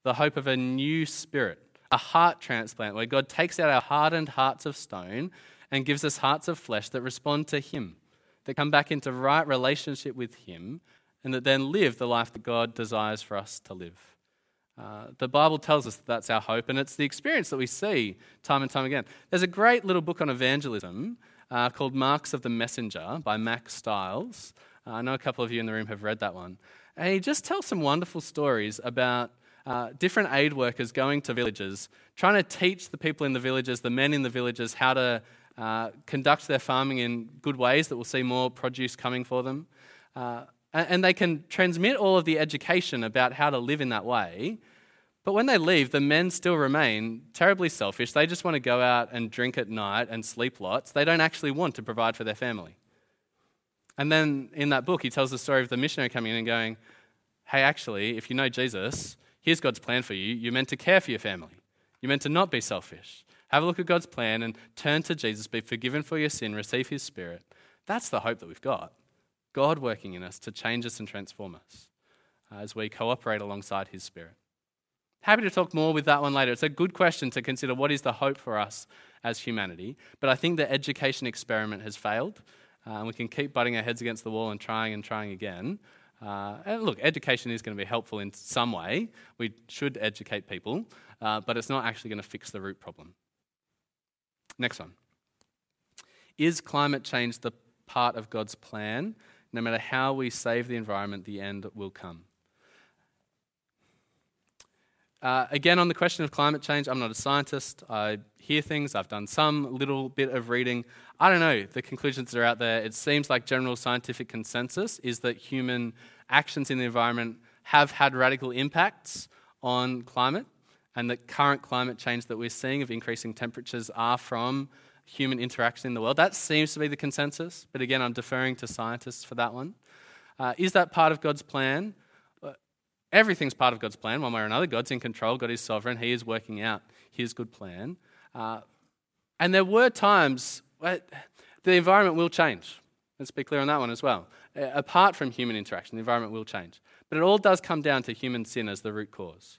The hope of a new spirit, a heart transplant, where God takes out our hardened hearts of stone and gives us hearts of flesh that respond to Him, that come back into right relationship with Him, and that then live the life that God desires for us to live. Uh, the Bible tells us that that's our hope, and it's the experience that we see time and time again. There's a great little book on evangelism uh, called Marks of the Messenger by Mack Stiles. Uh, I know a couple of you in the room have read that one. And he just tells some wonderful stories about uh, different aid workers going to villages, trying to teach the people in the villages, the men in the villages, how to uh, conduct their farming in good ways that will see more produce coming for them. Uh, and they can transmit all of the education about how to live in that way. But when they leave, the men still remain terribly selfish. They just want to go out and drink at night and sleep lots. They don't actually want to provide for their family. And then in that book, he tells the story of the missionary coming in and going, Hey, actually, if you know Jesus, here's God's plan for you. You're meant to care for your family, you're meant to not be selfish. Have a look at God's plan and turn to Jesus, be forgiven for your sin, receive his spirit. That's the hope that we've got. God working in us to change us and transform us uh, as we cooperate alongside his spirit. Happy to talk more with that one later. It's a good question to consider what is the hope for us as humanity. But I think the education experiment has failed. Uh, and we can keep butting our heads against the wall and trying and trying again. Uh, and look, education is going to be helpful in some way. We should educate people, uh, but it's not actually going to fix the root problem. Next one. Is climate change the part of God's plan? No matter how we save the environment, the end will come. Uh, again, on the question of climate change, I'm not a scientist. I hear things, I've done some little bit of reading. I don't know the conclusions are out there. It seems like general scientific consensus is that human actions in the environment have had radical impacts on climate, and that current climate change that we're seeing of increasing temperatures are from human interaction in the world. That seems to be the consensus, but again, I'm deferring to scientists for that one. Uh, is that part of God's plan? Everything's part of God's plan, one way or another. God's in control, God is sovereign, He is working out His good plan. Uh, and there were times where the environment will change. Let's be clear on that one as well. Uh, apart from human interaction, the environment will change. But it all does come down to human sin as the root cause.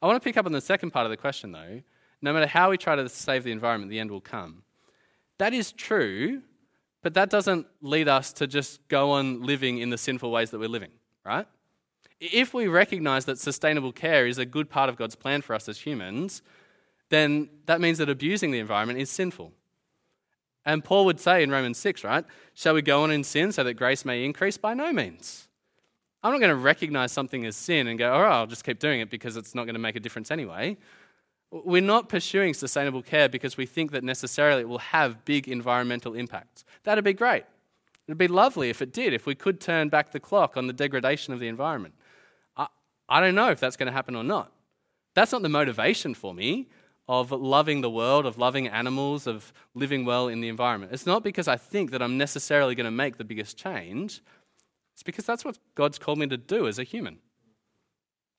I want to pick up on the second part of the question, though. No matter how we try to save the environment, the end will come. That is true, but that doesn't lead us to just go on living in the sinful ways that we're living, right? If we recognize that sustainable care is a good part of God's plan for us as humans, then that means that abusing the environment is sinful. And Paul would say in Romans 6, right? Shall we go on in sin so that grace may increase? By no means. I'm not going to recognize something as sin and go, all right, I'll just keep doing it because it's not going to make a difference anyway. We're not pursuing sustainable care because we think that necessarily it will have big environmental impacts. That'd be great. It'd be lovely if it did, if we could turn back the clock on the degradation of the environment. I don't know if that's going to happen or not. That's not the motivation for me of loving the world, of loving animals, of living well in the environment. It's not because I think that I'm necessarily going to make the biggest change. It's because that's what God's called me to do as a human.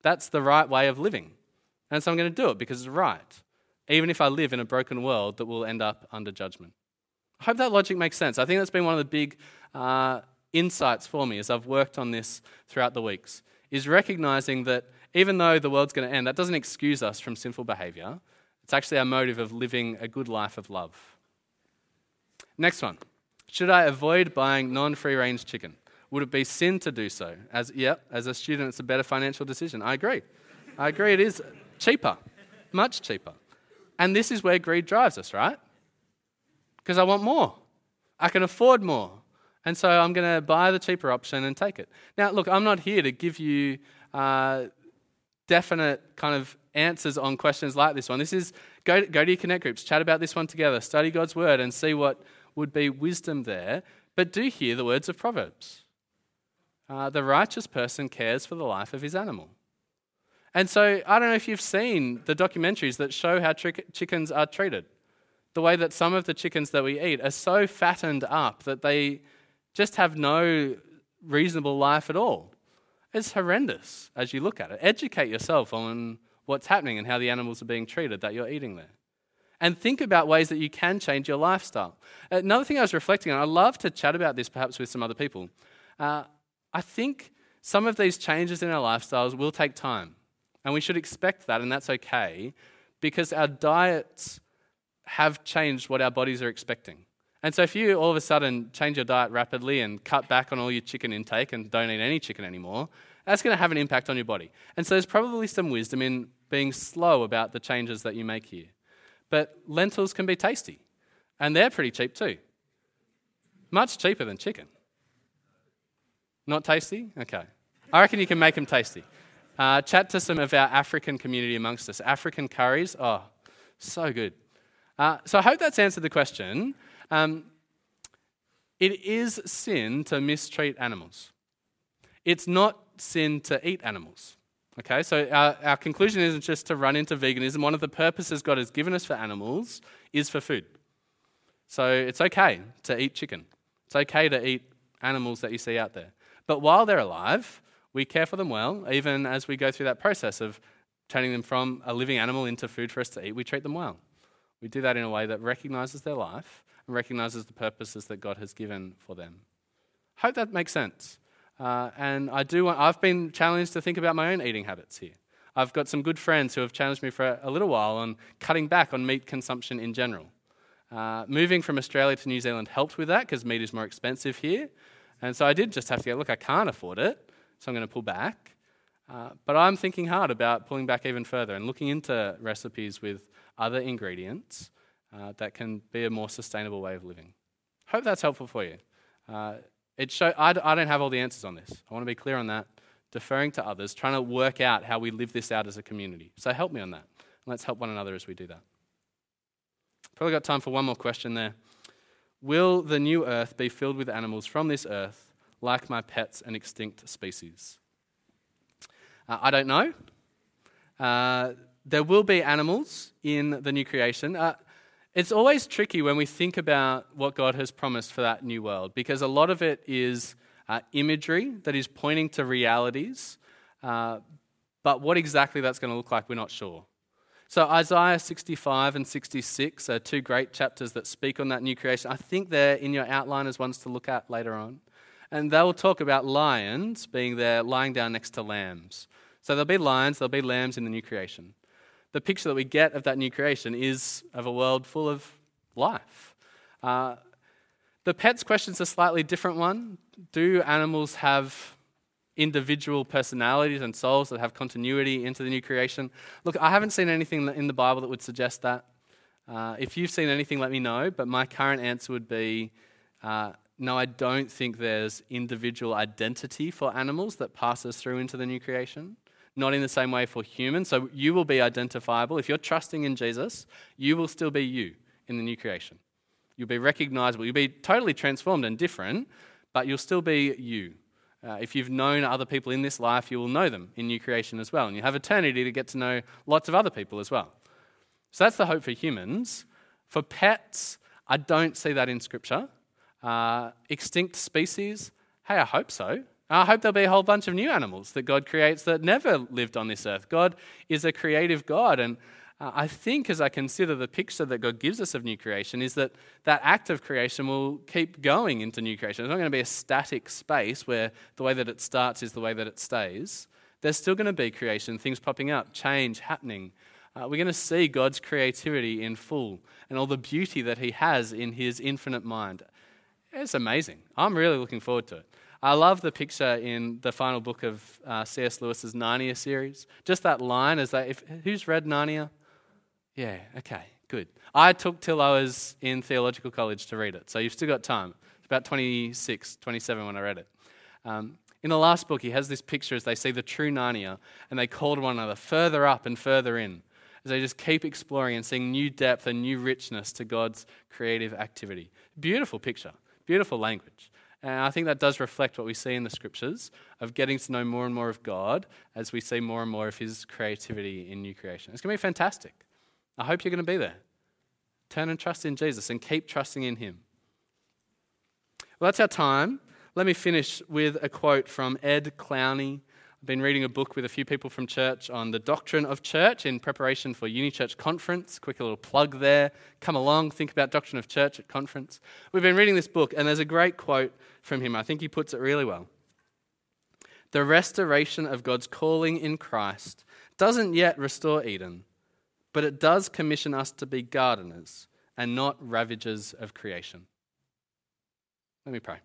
That's the right way of living. And so I'm going to do it because it's right, even if I live in a broken world that will end up under judgment. I hope that logic makes sense. I think that's been one of the big uh, insights for me as I've worked on this throughout the weeks is recognizing that even though the world's going to end, that doesn't excuse us from sinful behavior. It's actually our motive of living a good life of love. Next one. Should I avoid buying non free range chicken? Would it be sin to do so? As, yep, as a student, it's a better financial decision. I agree. I agree, it is cheaper, much cheaper. And this is where greed drives us, right? Because I want more. I can afford more. And so I'm going to buy the cheaper option and take it. Now, look, I'm not here to give you uh, definite kind of answers on questions like this one. This is go, go to your connect groups, chat about this one together, study God's word, and see what would be wisdom there. But do hear the words of Proverbs. Uh, the righteous person cares for the life of his animal. And so I don't know if you've seen the documentaries that show how chickens are treated. The way that some of the chickens that we eat are so fattened up that they just have no reasonable life at all. It's horrendous as you look at it. Educate yourself on what's happening and how the animals are being treated that you're eating there. And think about ways that you can change your lifestyle. Another thing I was reflecting on, I love to chat about this perhaps with some other people. Uh, I think some of these changes in our lifestyles will take time. And we should expect that, and that's okay, because our diets have changed what our bodies are expecting. And so, if you all of a sudden change your diet rapidly and cut back on all your chicken intake and don't eat any chicken anymore, that's going to have an impact on your body. And so, there's probably some wisdom in being slow about the changes that you make here. But lentils can be tasty, and they're pretty cheap too. Much cheaper than chicken. Not tasty? Okay. I reckon you can make them tasty. Uh, chat to some of our African community amongst us. African curries, oh, so good. Uh, so I hope that's answered the question. Um, it is sin to mistreat animals. It's not sin to eat animals. Okay, so our, our conclusion isn't just to run into veganism. One of the purposes God has given us for animals is for food. So it's okay to eat chicken. It's okay to eat animals that you see out there. But while they're alive, we care for them well, even as we go through that process of turning them from a living animal into food for us to eat, we treat them well. We do that in a way that recognizes their life and recognizes the purposes that God has given for them. Hope that makes sense. Uh, and I do want, I've been challenged to think about my own eating habits here. I've got some good friends who have challenged me for a little while on cutting back on meat consumption in general. Uh, moving from Australia to New Zealand helped with that because meat is more expensive here. And so I did just have to go, look, I can't afford it, so I'm going to pull back. Uh, but I'm thinking hard about pulling back even further and looking into recipes with other ingredients uh, that can be a more sustainable way of living. Hope that's helpful for you. Uh, it show, I, I don't have all the answers on this. I want to be clear on that. Deferring to others, trying to work out how we live this out as a community. So help me on that. Let's help one another as we do that. Probably got time for one more question there. Will the new earth be filled with animals from this earth, like my pets and extinct species? Uh, I don't know. Uh, there will be animals in the new creation. Uh, it's always tricky when we think about what God has promised for that new world because a lot of it is uh, imagery that is pointing to realities, uh, but what exactly that's going to look like, we're not sure. So, Isaiah 65 and 66 are two great chapters that speak on that new creation. I think they're in your outline as ones to look at later on. And they will talk about lions being there lying down next to lambs. So, there'll be lions, there'll be lambs in the new creation the picture that we get of that new creation is of a world full of life. Uh, the pets question is a slightly different one. Do animals have individual personalities and souls that have continuity into the new creation? Look, I haven't seen anything in the Bible that would suggest that. Uh, if you've seen anything, let me know. But my current answer would be uh, no, I don't think there's individual identity for animals that passes through into the new creation not in the same way for humans. So you will be identifiable. If you're trusting in Jesus, you will still be you in the new creation. You'll be recognizable. You'll be totally transformed and different, but you'll still be you. Uh, if you've known other people in this life, you will know them in new creation as well. And you have eternity to get to know lots of other people as well. So that's the hope for humans. For pets, I don't see that in Scripture. Uh, extinct species, hey, I hope so. I hope there'll be a whole bunch of new animals that God creates that never lived on this earth. God is a creative God. And uh, I think as I consider the picture that God gives us of new creation, is that that act of creation will keep going into new creation. It's not going to be a static space where the way that it starts is the way that it stays. There's still going to be creation, things popping up, change happening. Uh, we're going to see God's creativity in full and all the beauty that He has in His infinite mind. It's amazing. I'm really looking forward to it. I love the picture in the final book of uh, C.S. Lewis's Narnia series. Just that line is that if who's read Narnia? Yeah, okay, good. I took till I was in theological college to read it, so you've still got time. It's about 26, 27 when I read it. Um, in the last book, he has this picture as they see the true Narnia, and they call to one another further up and further in, as they just keep exploring and seeing new depth and new richness to God's creative activity. Beautiful picture, beautiful language. And I think that does reflect what we see in the scriptures of getting to know more and more of God as we see more and more of his creativity in new creation. It's going to be fantastic. I hope you're going to be there. Turn and trust in Jesus and keep trusting in him. Well, that's our time. Let me finish with a quote from Ed Clowney. I've been reading a book with a few people from church on the doctrine of church in preparation for Uni Church Conference. Quick little plug there. Come along, think about doctrine of church at conference. We've been reading this book, and there's a great quote from him. I think he puts it really well. The restoration of God's calling in Christ doesn't yet restore Eden, but it does commission us to be gardeners and not ravagers of creation. Let me pray.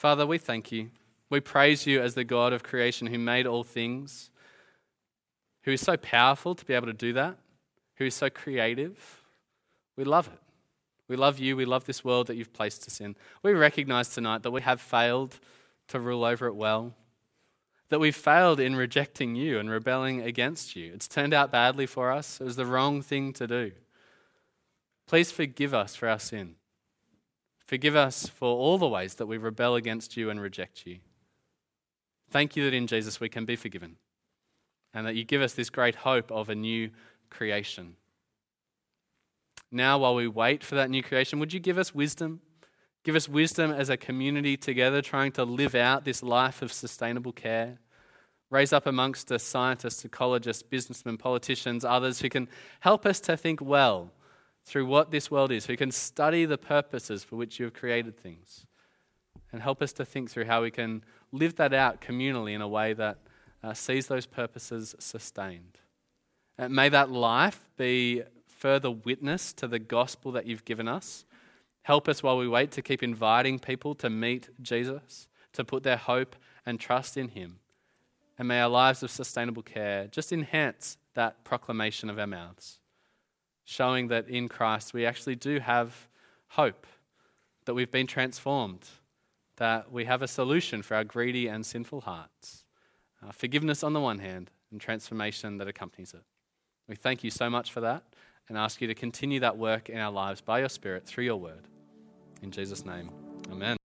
Father, we thank you. We praise you as the God of creation who made all things, who is so powerful to be able to do that, who is so creative. We love it. We love you. We love this world that you've placed us in. We recognize tonight that we have failed to rule over it well, that we've failed in rejecting you and rebelling against you. It's turned out badly for us. It was the wrong thing to do. Please forgive us for our sin. Forgive us for all the ways that we rebel against you and reject you. Thank you that in Jesus we can be forgiven and that you give us this great hope of a new creation. Now, while we wait for that new creation, would you give us wisdom? Give us wisdom as a community together trying to live out this life of sustainable care. Raise up amongst us scientists, ecologists, businessmen, politicians, others who can help us to think well through what this world is, who can study the purposes for which you have created things, and help us to think through how we can live that out communally in a way that uh, sees those purposes sustained. And may that life be further witness to the gospel that you've given us. Help us while we wait to keep inviting people to meet Jesus, to put their hope and trust in him. And may our lives of sustainable care just enhance that proclamation of our mouths showing that in Christ we actually do have hope, that we've been transformed, that we have a solution for our greedy and sinful hearts. Uh, forgiveness on the one hand, and transformation that accompanies it. We thank you so much for that and ask you to continue that work in our lives by your Spirit through your word. In Jesus' name, amen.